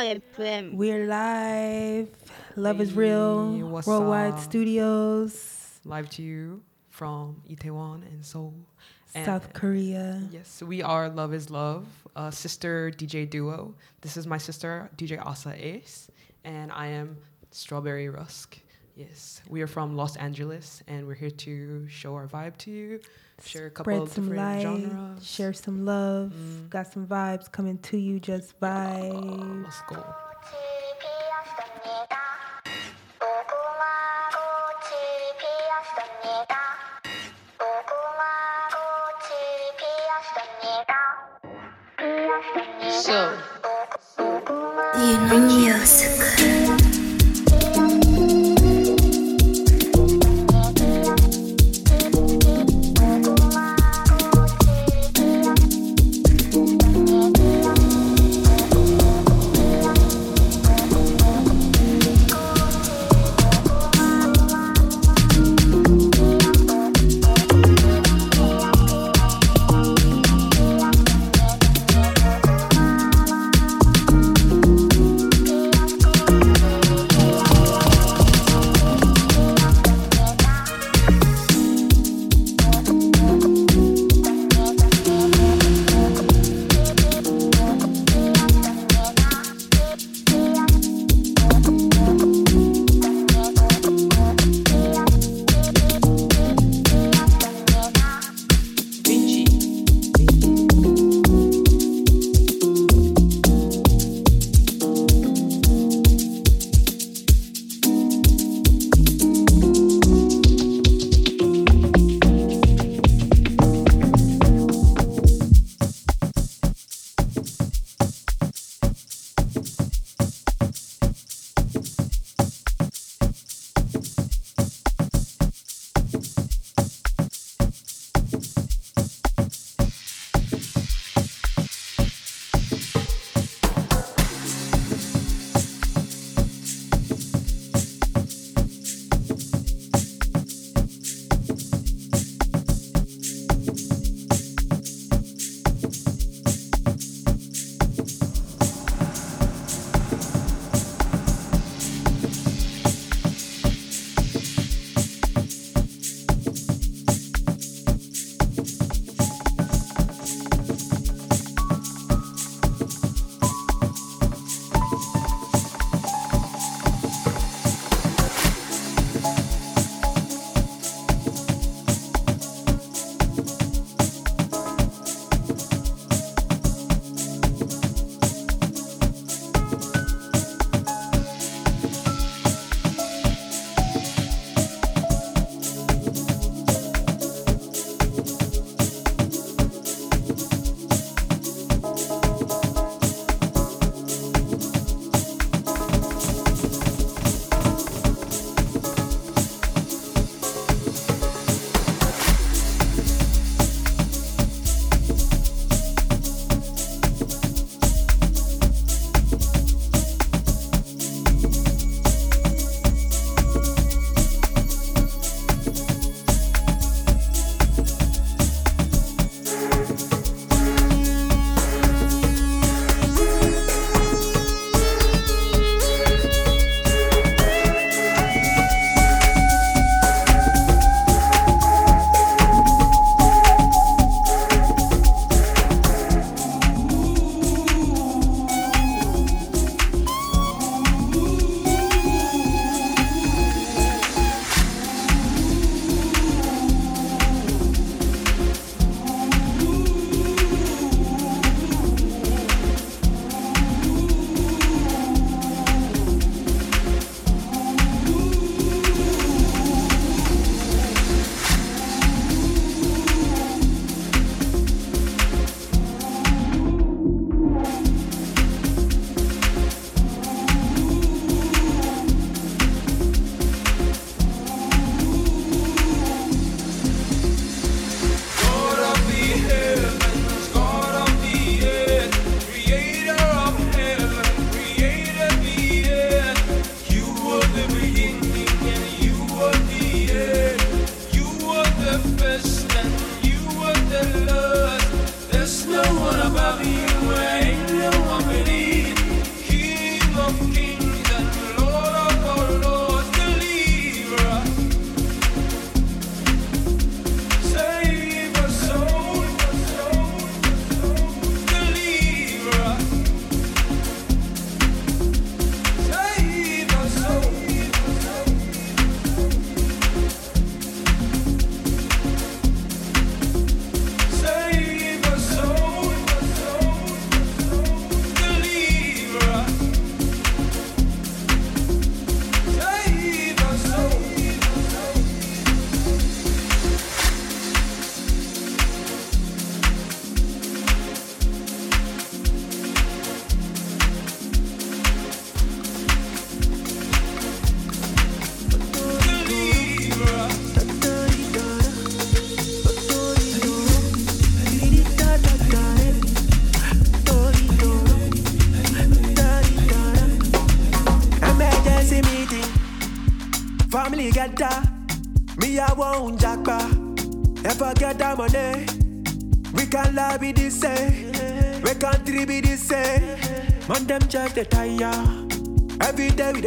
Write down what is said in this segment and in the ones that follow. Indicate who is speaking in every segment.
Speaker 1: FM.
Speaker 2: We're live. Love is real.
Speaker 3: what's
Speaker 2: Worldwide
Speaker 3: up?
Speaker 2: Studios,
Speaker 3: live to you from Itaewon and Seoul. And
Speaker 2: South Korea.
Speaker 3: Yes, we are Love is Love, a sister DJ duo. This is my sister, DJ Asa Ace, and I am Strawberry Rusk. Yes, we are from Los Angeles, and we're here to show our vibe to you, share a couple
Speaker 2: Spread
Speaker 3: of different
Speaker 2: light,
Speaker 3: genres,
Speaker 2: share some love.
Speaker 3: Mm.
Speaker 2: Got some vibes coming to you just by.
Speaker 3: Let's go.
Speaker 1: So,
Speaker 4: you know music.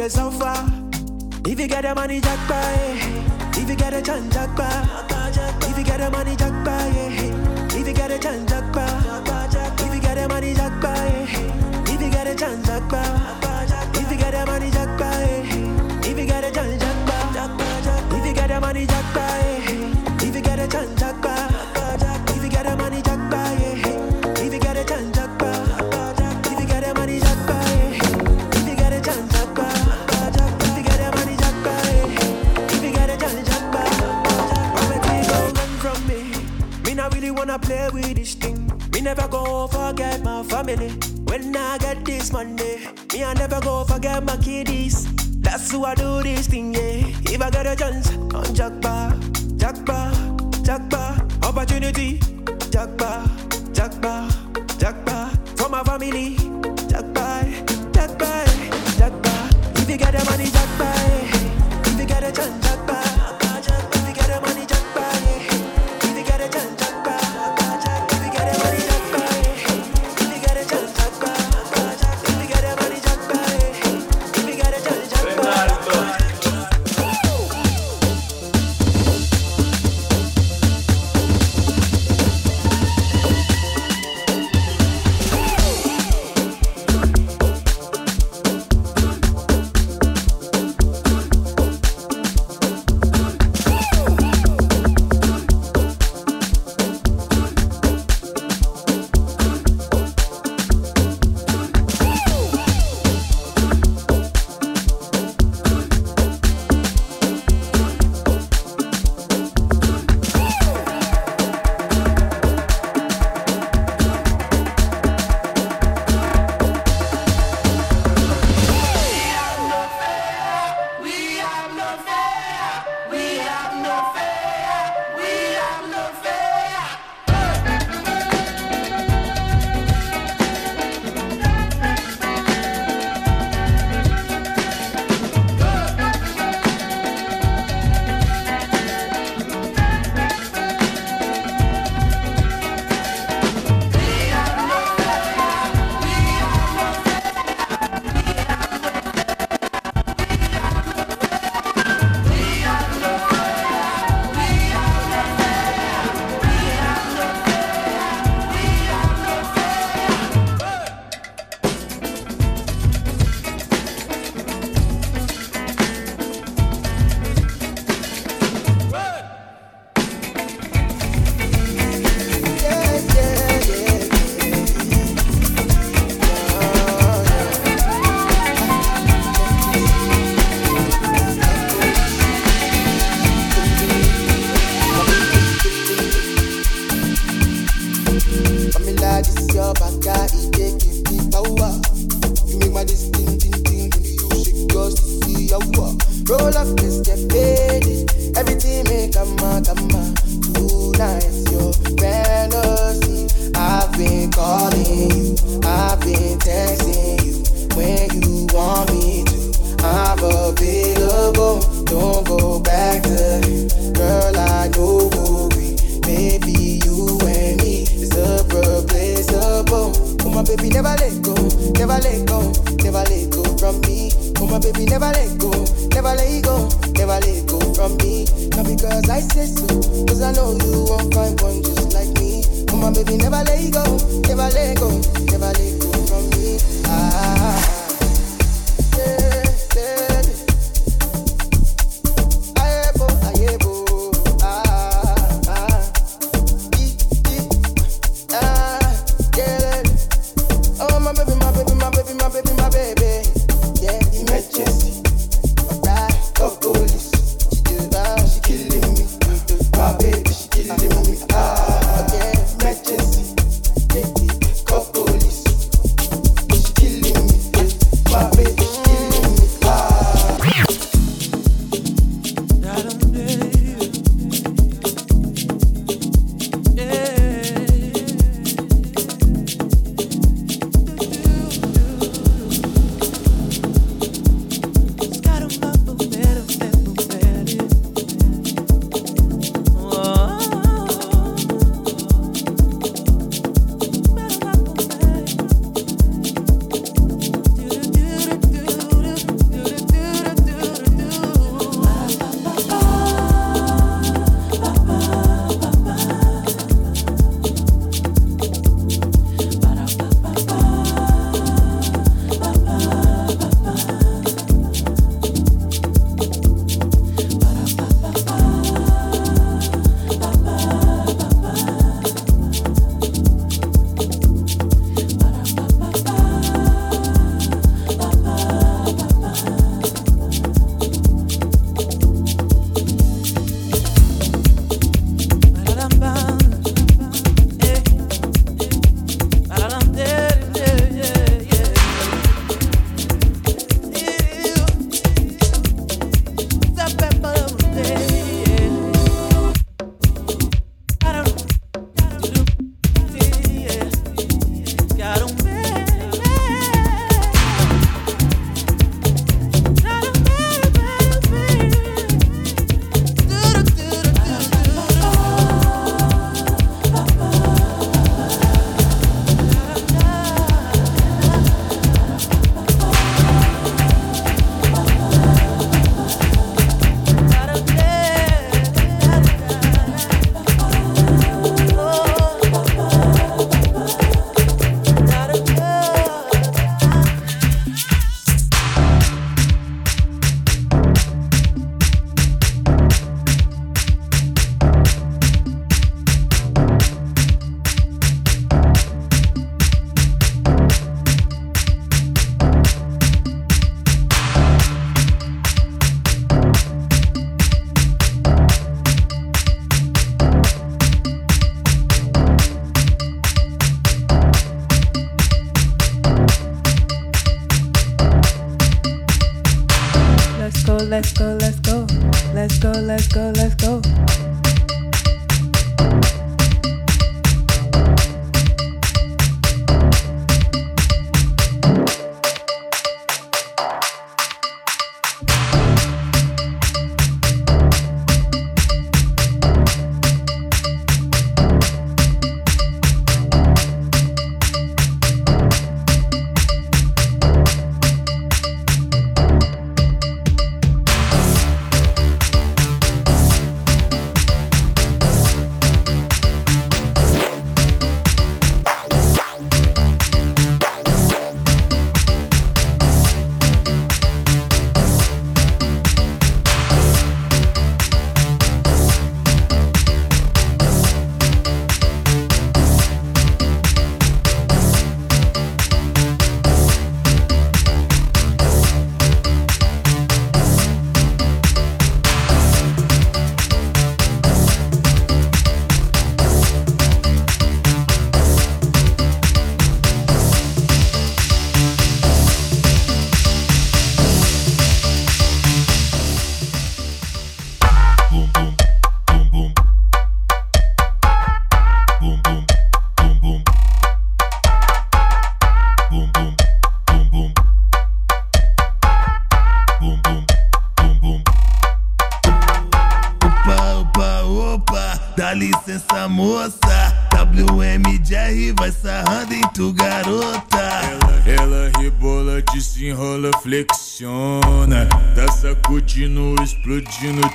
Speaker 4: get so far. If you get the money, jackpot. If you get a chance, jackpot.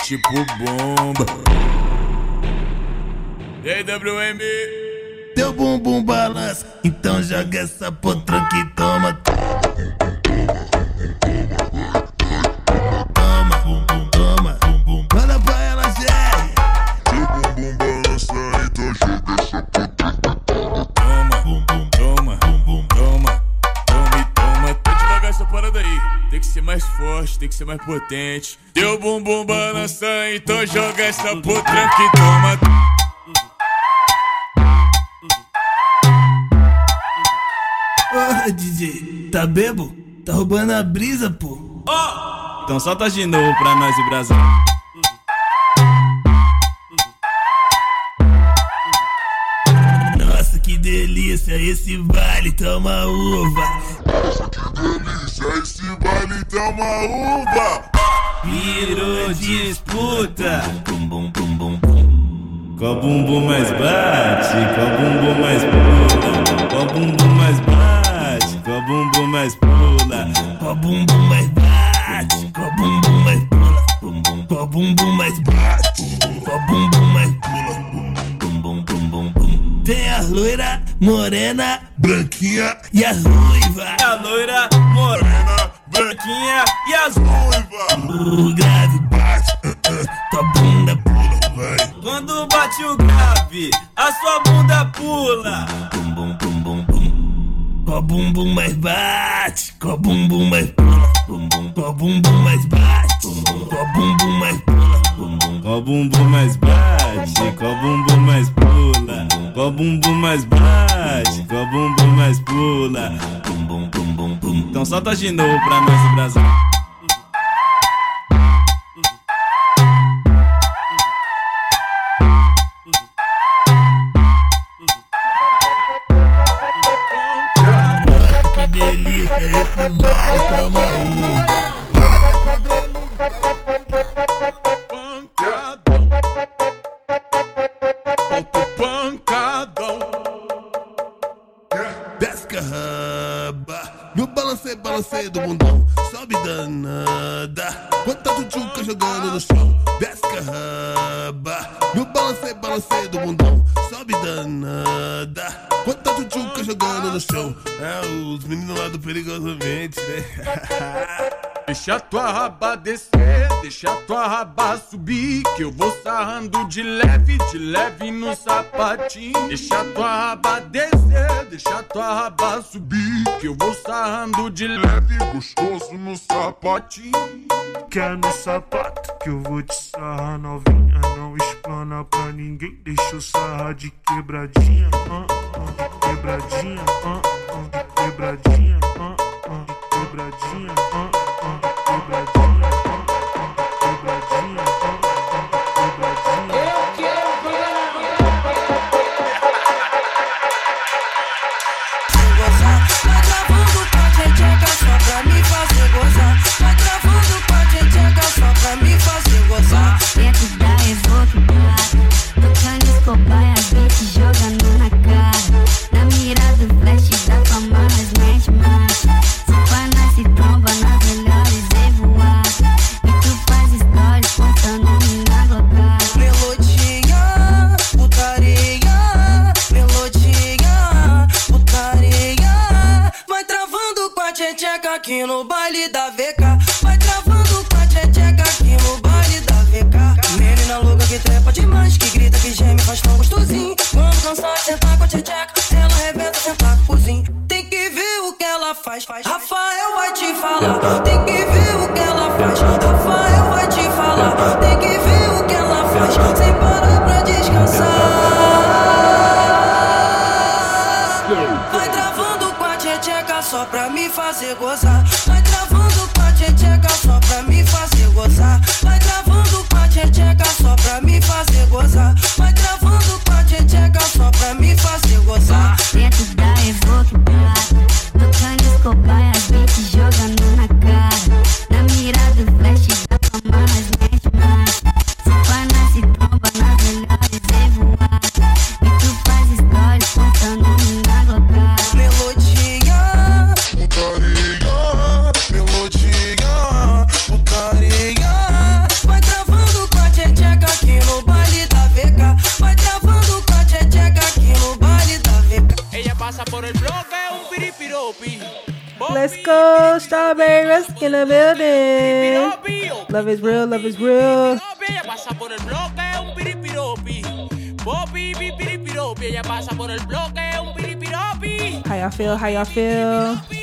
Speaker 5: Tipo bomba. E aí, WM?
Speaker 6: Teu bumbum balança, então joga essa potranca e Toma,
Speaker 5: forte, tem que ser mais potente. Teu bumbum balança, então joga essa potranca e toma.
Speaker 6: Porra, DJ, tá bebo? Tá roubando a brisa, pô
Speaker 7: Então solta de novo pra nós o Brasil.
Speaker 6: Nossa, que delícia, esse baile toma uva
Speaker 8: Esse baile tá uma uva
Speaker 7: Virou disputa. Qual bumbum mais bate? Qual bumbum mais pula? Qual bumbum mais bate? Qual bumbum mais pula?
Speaker 6: Qual bumbum mais bate? Qual bumbum mais pula? Qual bumbum mais bate? Qual bumbum mais pula? Tem a loira, morena, branquinha e a ruiva.
Speaker 7: A loira, morena, branquinha e as ruivas.
Speaker 6: O grave bate, uh, uh, tua bunda pula, vai.
Speaker 7: Quando bate o grave, a sua bunda pula.
Speaker 6: Qual bumbum mais bate? Qual bumbum mais pula? Qual bumbum mais bate? Qual bumbum mais pula?
Speaker 7: Qual bumbum mais bate? Qual bumbum mais pula? Qual bumbum mais bate? Qual bumbum mais pula? Então solta de novo pra nós Brasil.
Speaker 5: Descer, deixa tua raba subir. Que eu vou sarrando de leve, de leve no sapatinho. Deixa tua raba descer, deixa tua raba subir. Que eu vou sarrando de leve, gostoso no sapatinho.
Speaker 9: Quer no sapato que eu vou te sarrar novinha Não explana pra ninguém, deixa eu sarrar de quebradinha ah, ah, De quebradinha, ah, de quebradinha De quebradinha, de quebradinha
Speaker 10: In the building. Love is real, love is real. How y'all feel? How y'all feel?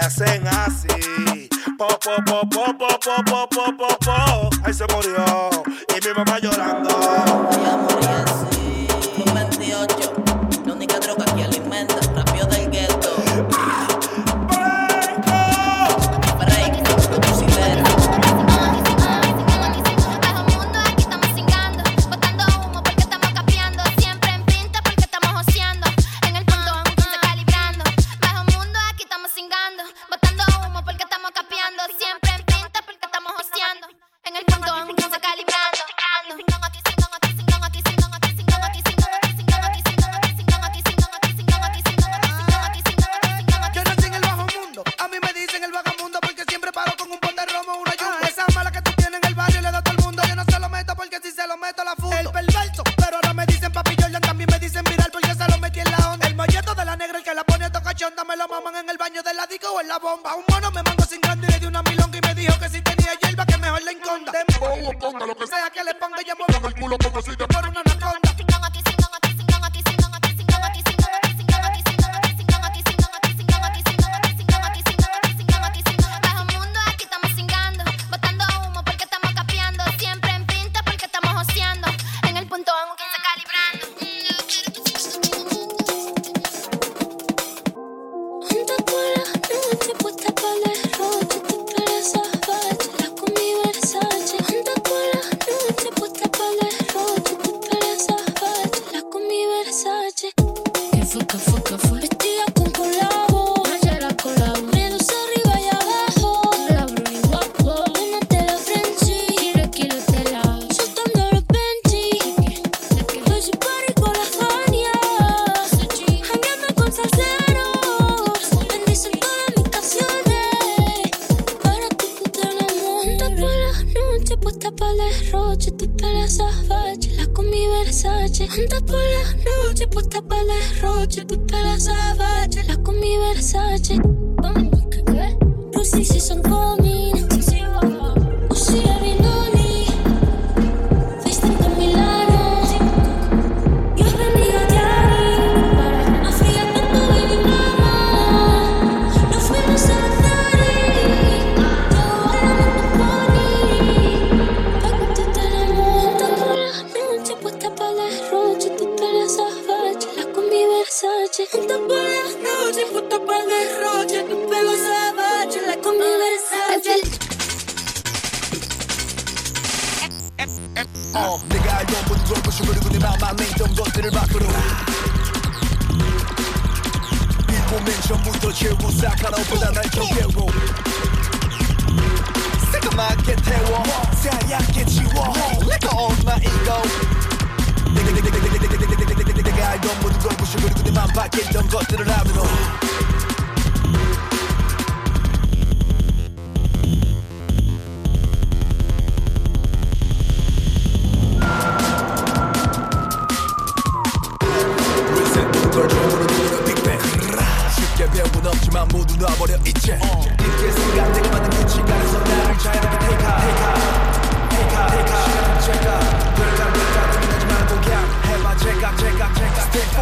Speaker 11: hacen así. Po, po, po, po, po, po, po, po, po, po. Ahí se murió. Y mi mamá llorando.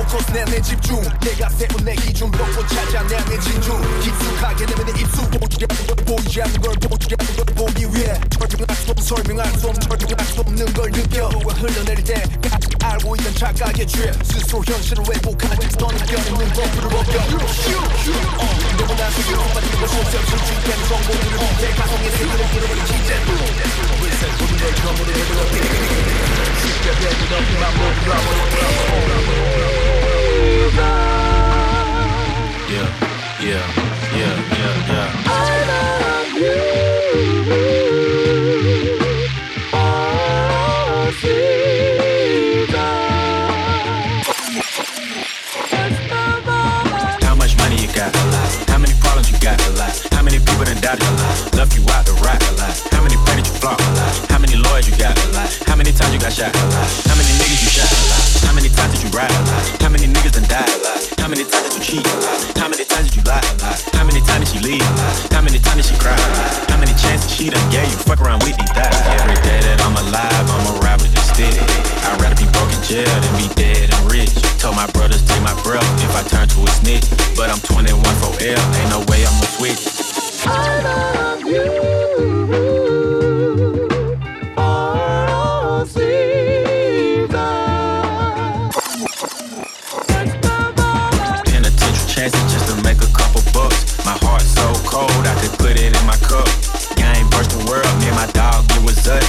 Speaker 12: Focus 내내 집중. 내가 세운 내 기준. 벽고 찾아 내 내 진중. 깊숙하게 내면 내 입술 보지 않는 걸 보이지 않는 걸 보지 않는 걸 보기 위해 설명할 수 없, 설명할 수 없, 설명할 수 없는 걸 느껴. 흘러내릴 때까지 알고 있던 착각에 취해 스스로 현실을 왜곡하지 너는 껴있는 거부를 벗겨 어, 너무 나서 이렇게 빠지는 걸 속셈 수준된 성공들을 밑에 가성의 잃어버린 기재 Reset 모든 걸 처음으로 해보려
Speaker 13: yeah, yeah, yeah, yeah, yeah. I love you. How much money you got? How many problems you got? How many people done doubt? You out the rock? A lot. How many planets you flock? A lot. Many you got? How many times you got shot? How many niggas you shot? How many times did you ride? How many niggas done died? How many times did you cheat? How many times did you lie? How many times did she leave? How many times did she cry? How many chances she done gave you? Fuck around with these die. Every day that I'm alive, I'ma ride with. I'd rather be broke in jail than be dead and rich. Told my brothers take my breath if I turn to a snitch. But I'm 21 for L, ain't no way I'ma switch. Penitential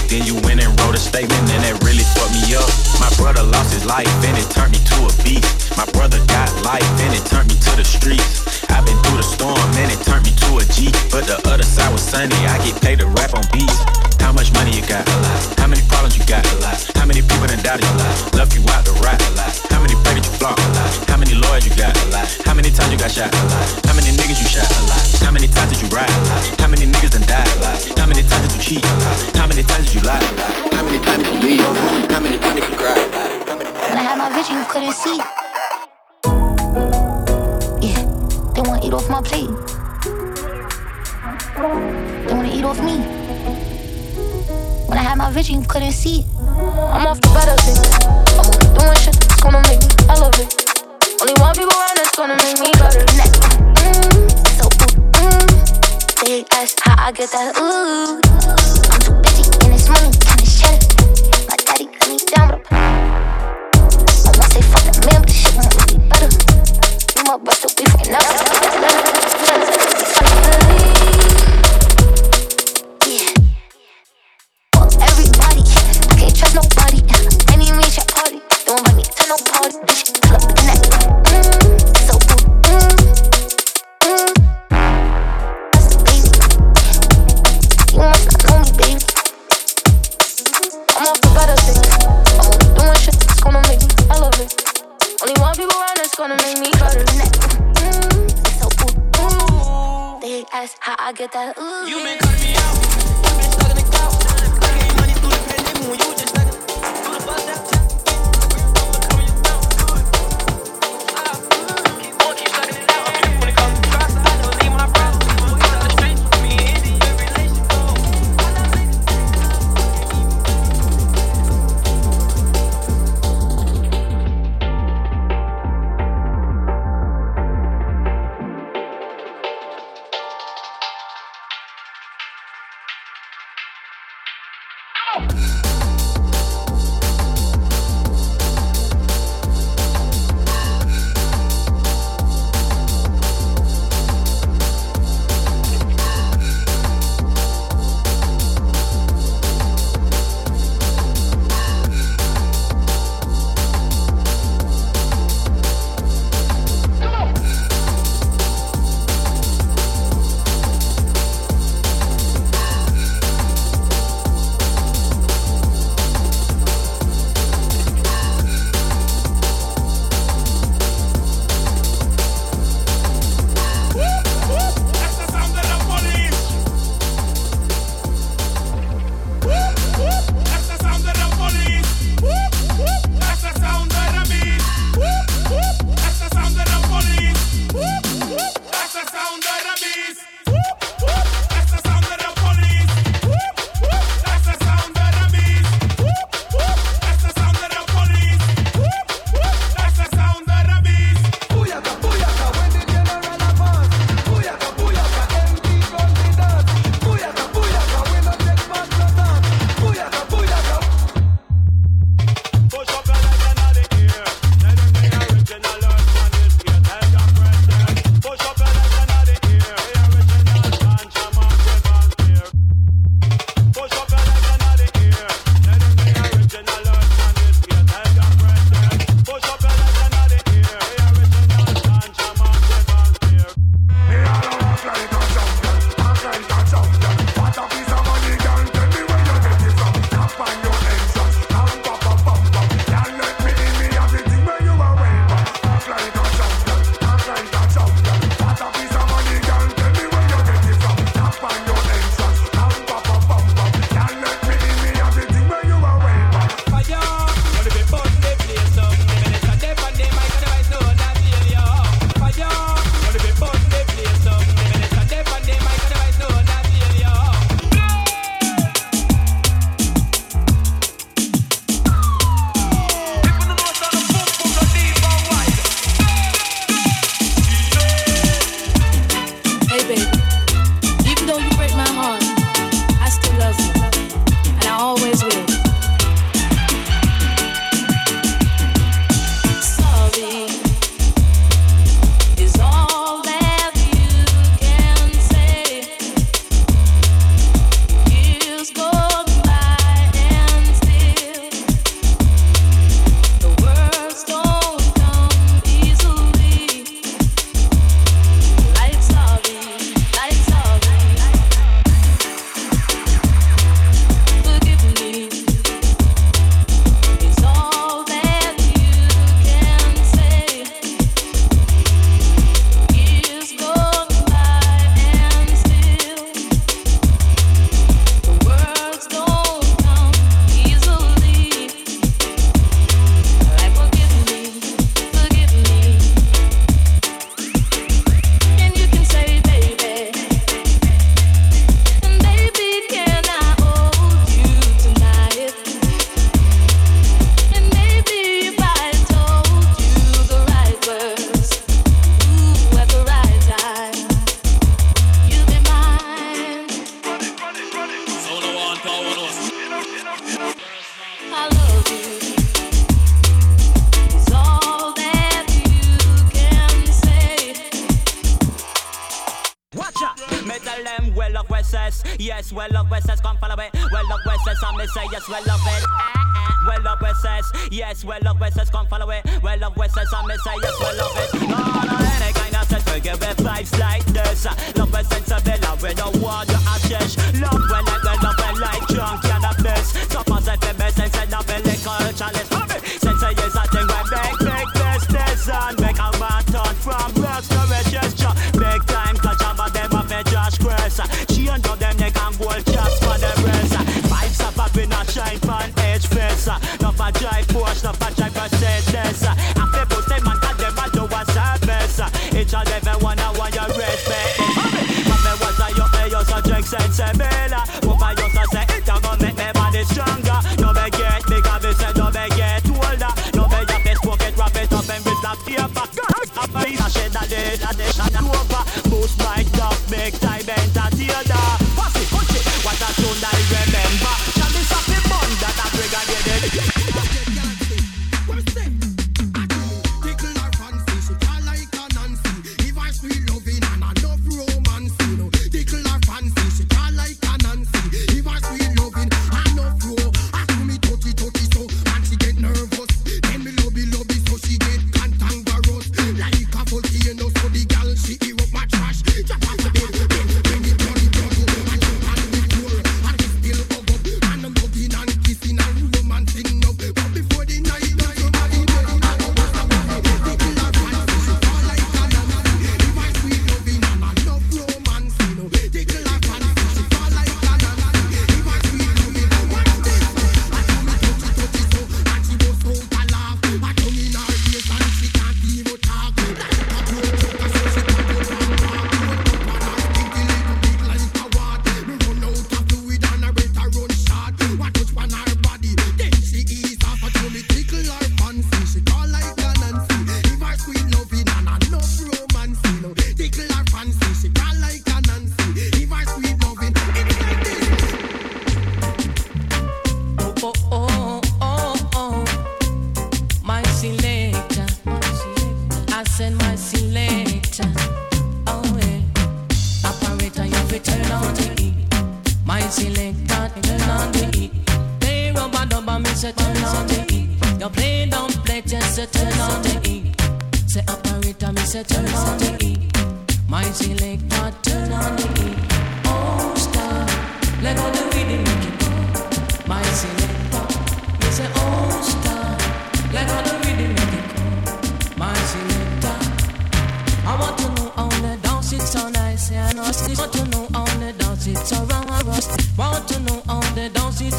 Speaker 13: Then you went and wrote a statement, and that really fucked me up. My brother lost his life, and it turned me to a beast. My brother got life, and it turned me to the streets.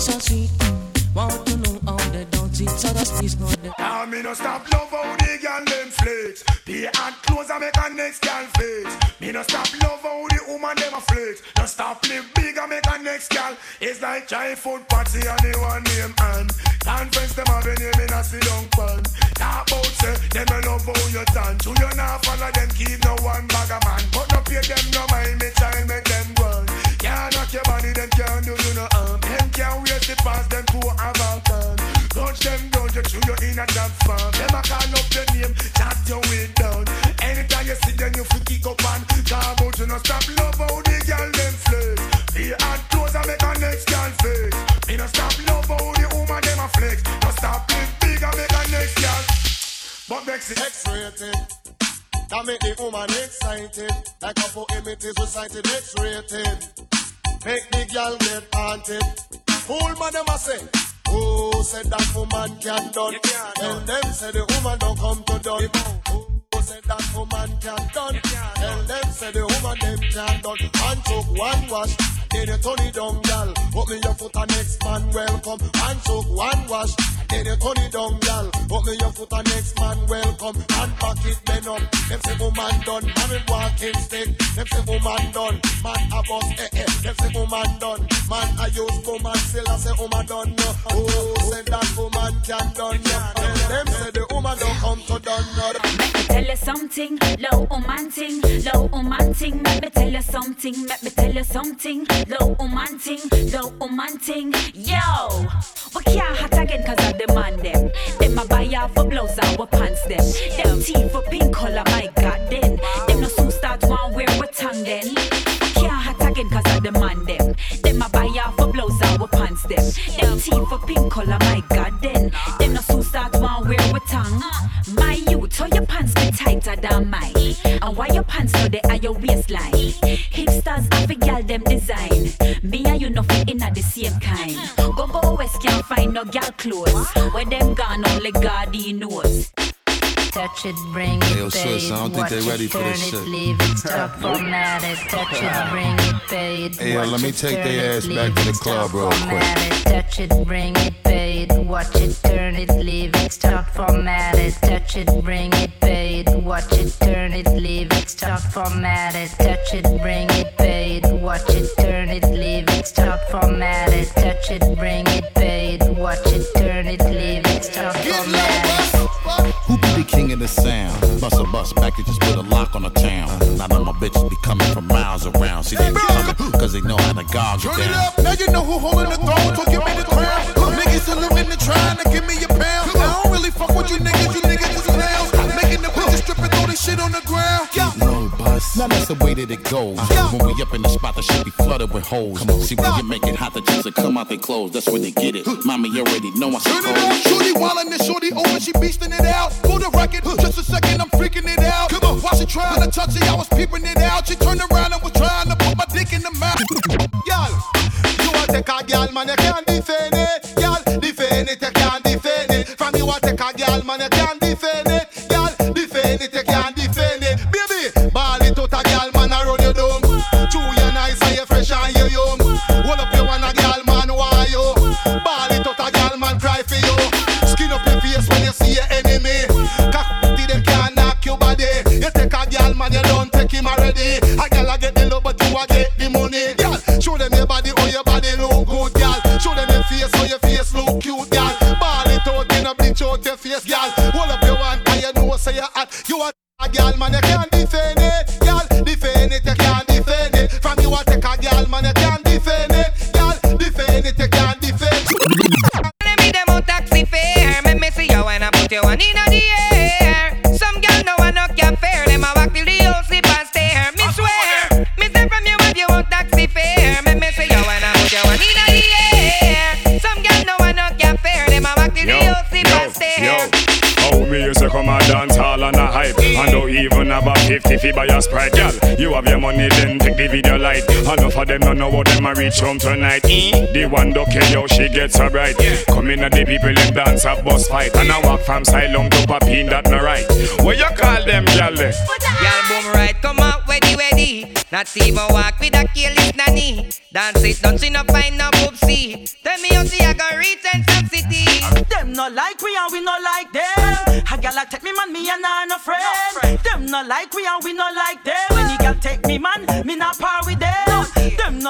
Speaker 14: So
Speaker 15: sweet. Want to know how the dance it so. It's not the
Speaker 16: Now me no stop love how the girl them flex. Pay and clothes and make a next girl face. Me no stop love how the woman them a flex. No stop live big and make a next girl. It's like giant food party and the one name and conference them have a name in a sit down pan. Talk about say them a love how you done. You you not follow them keep no one bag of man. But no pay them no mind me child make wait to pass them to have a turn. Touch them down, you chew you in a job farm. Them a call up your name, chat your way down. Anytime you see them, you feel kick up and talk about you no stop love how the girl them flex. The hard clothes and make a next girl face. Me no stop love how the woman them a flex. No stop live big and make a next girl. But next is X-rated. That make the woman excited. Like a for images recited X-rated. Make the girl get haunted. Fool man them a say. Who said that woman can't done? Tell them say the woman don't come to done. Who said that woman can't done? Tell them say the woman them can't done. And took one wash, then you turn it down. Put me your foot and next man welcome. And took one wash, then you turn it down. Put me your foot and next man welcome. And back it then up. Them say woman done, man with walking stick. Them say woman done, man a boss eh eh. Them say woman done, man I use woman still I say woman done no. Oh, say that woman can done. Tell them say the woman don't come to done no.
Speaker 17: Tell you something, low woman ting, low woman ting. Let me tell you something, let me tell you something, low woman ting, low woman ting. Yo, we can't hot again cause of the them. Them a buy for blouse and we pants them.
Speaker 18: Touch it, bring
Speaker 19: Hey, yo,
Speaker 18: it,
Speaker 19: sis,
Speaker 18: pay
Speaker 19: I don't think
Speaker 18: watch
Speaker 19: they
Speaker 18: it,
Speaker 19: ready for this shit.
Speaker 18: leave it, stop, format it, touch it, bring it, pay it,
Speaker 19: Hey, yo, let me take their ass back to the club real quick.
Speaker 18: touch it, bring it, pay it, watch it, turn it, leave it, stop, format it, touch it, bring it, pay it, watch it, turn it, leave it, stop, format it, touch it, bring it, pay it, watch it, turn it, leave it, stop, format it, touch it, bring it,
Speaker 20: sound? Bust a bus packages put a lock on the town. None of my bitches be coming from miles around. See, they be coming cause they know how to gog it
Speaker 16: Turn it
Speaker 20: down.
Speaker 16: up, now you know who holding the throne, so give me the crown. Niggas saluting and trying to give me a
Speaker 20: Now that's the way that it goes. When we up in the spot, the shit be flooded with hoes. See, when you make it hot, the chicks that come out they clothes. That's where they get it. Mommy you already know I
Speaker 16: Turn it up, shorty wildin' and shorty open, she beastin' it out. For the record, just a second, I'm freaking it out. Come on, while she trying to touch it, I was peeping it out. She turned around and was trying to put my dick in the mouth.
Speaker 11: Girl, you want take a girl, man, you can't defend it. Girl, defend it, you can't defend it. From you want take a girl, man, you can't defend it. A
Speaker 21: reach home tonight? The one don't care how she gets so bright Come in and the people them dance a bus fight And I walk from Silom to Papine that no right What you call them girl eh?
Speaker 22: Girl boom right, come out ready ready. Not even walk with a careless nanny. Dance it, don't see no find no poopsie. Tell me how see I go reach and some city.
Speaker 23: Them no like we and we no like them. A gal a take me man, me and I no friend. Them no like we and we no like them.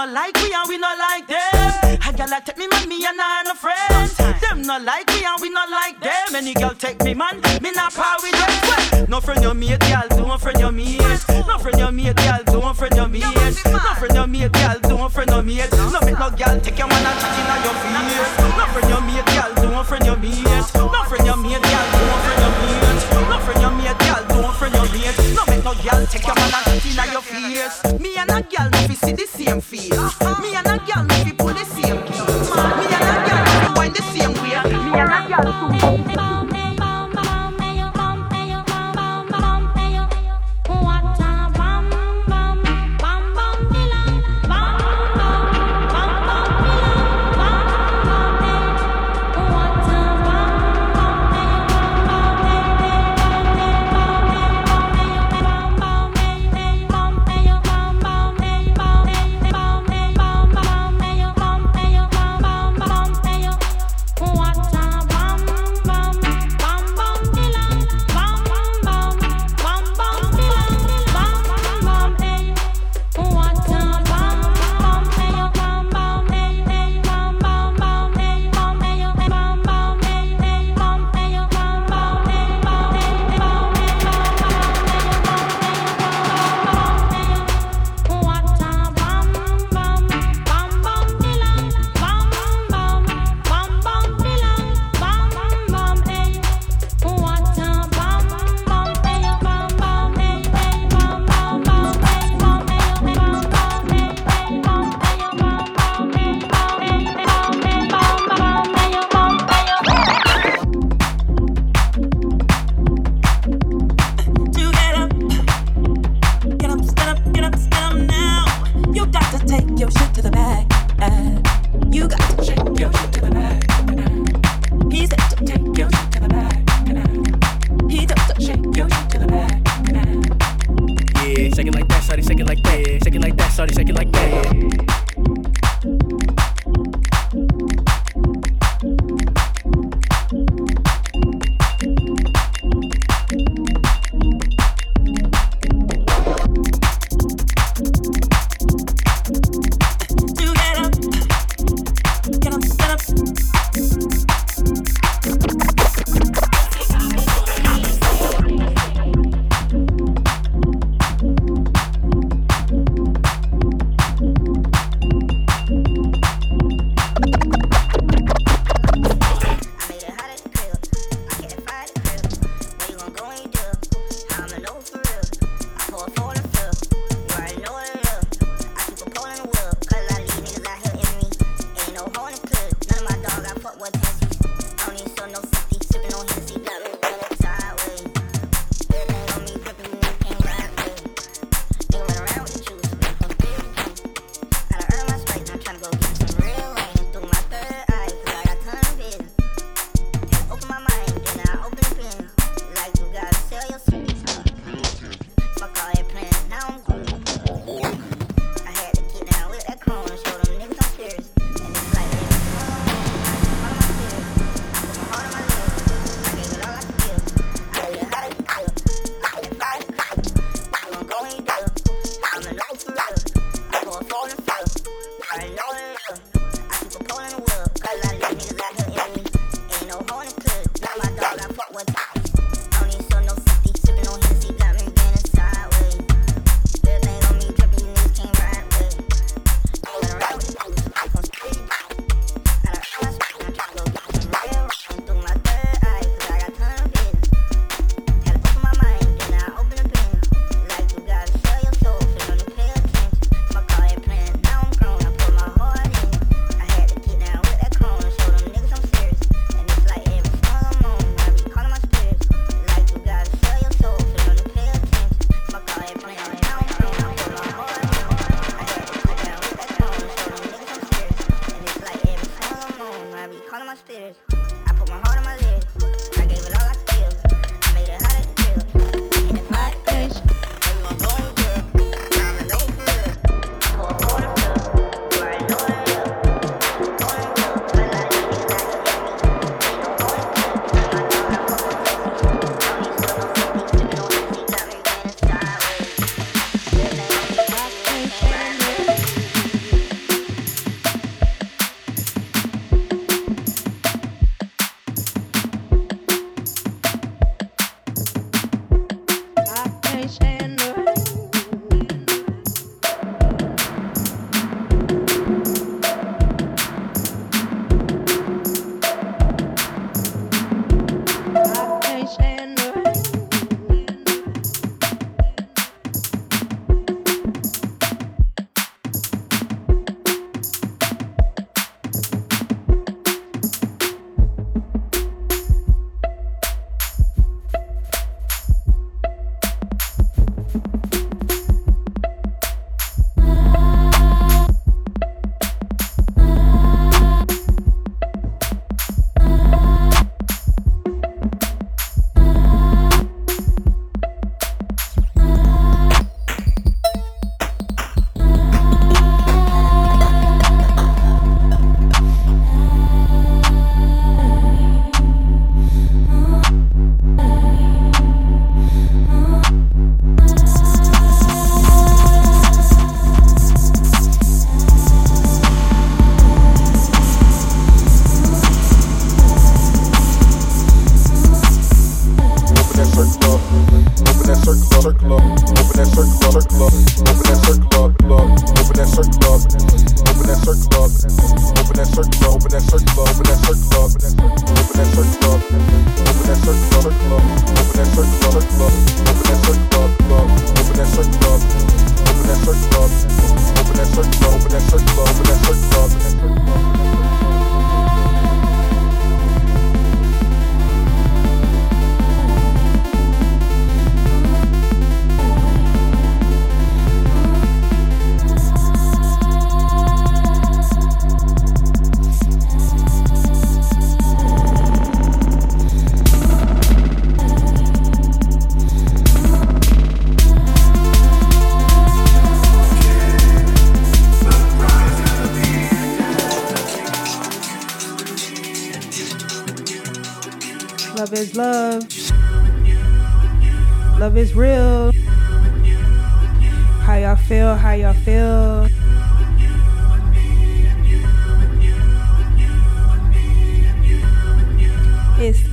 Speaker 23: No like we and we no like them. A gal a take me man, me and I no friend. Them no like we and we no like them. Any gal take me man, me not par with them. No friend your mate, gal, don't friend your mate. No friend your mate, gal, don't friend your mate. No friend your mate, gal, don't friend your mate. No make no gal take your man and chat inna your see the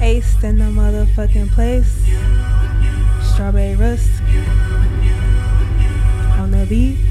Speaker 2: Ace in the motherfucking place. Strawberry rust on the beat.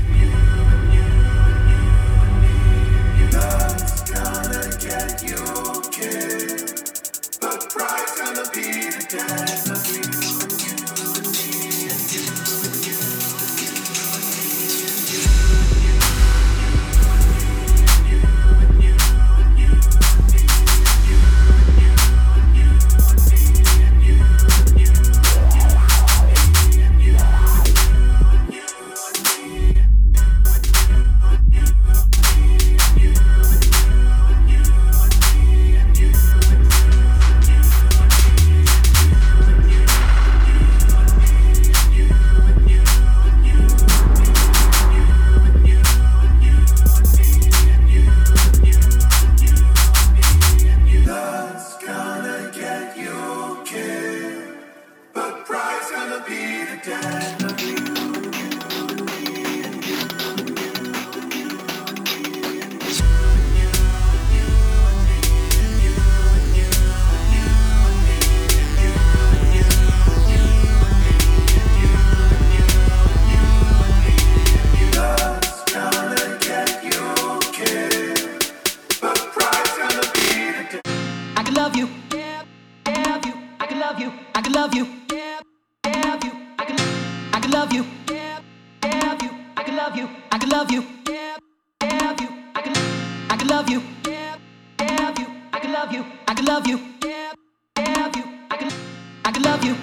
Speaker 24: love you.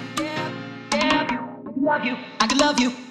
Speaker 24: I could love you. I could love you.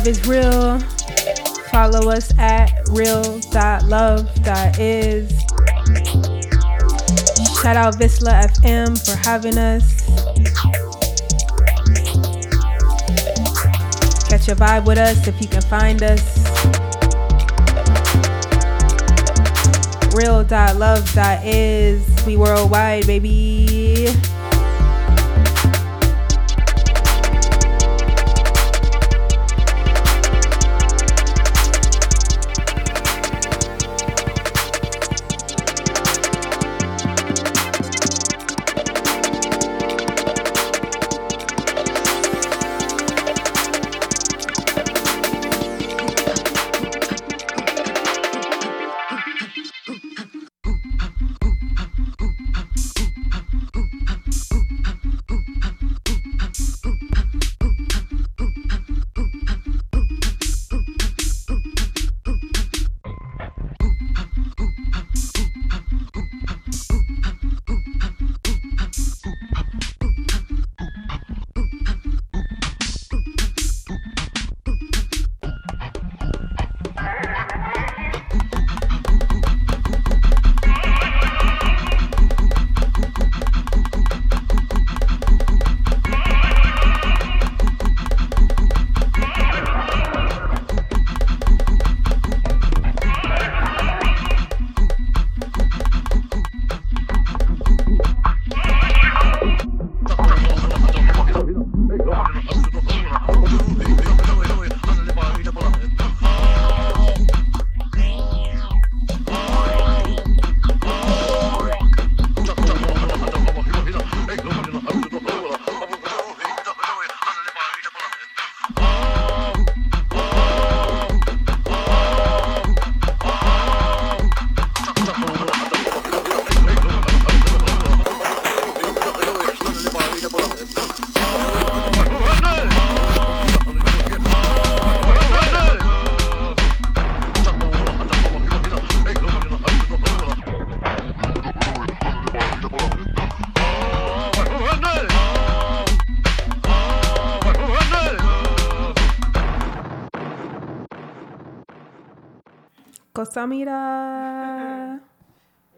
Speaker 24: Love
Speaker 2: is real. Follow us at real.love.is. Shout out Visla FM for having us. Catch a vibe with us if you can find us. Real.love.is. We worldwide, baby. cosa, mira,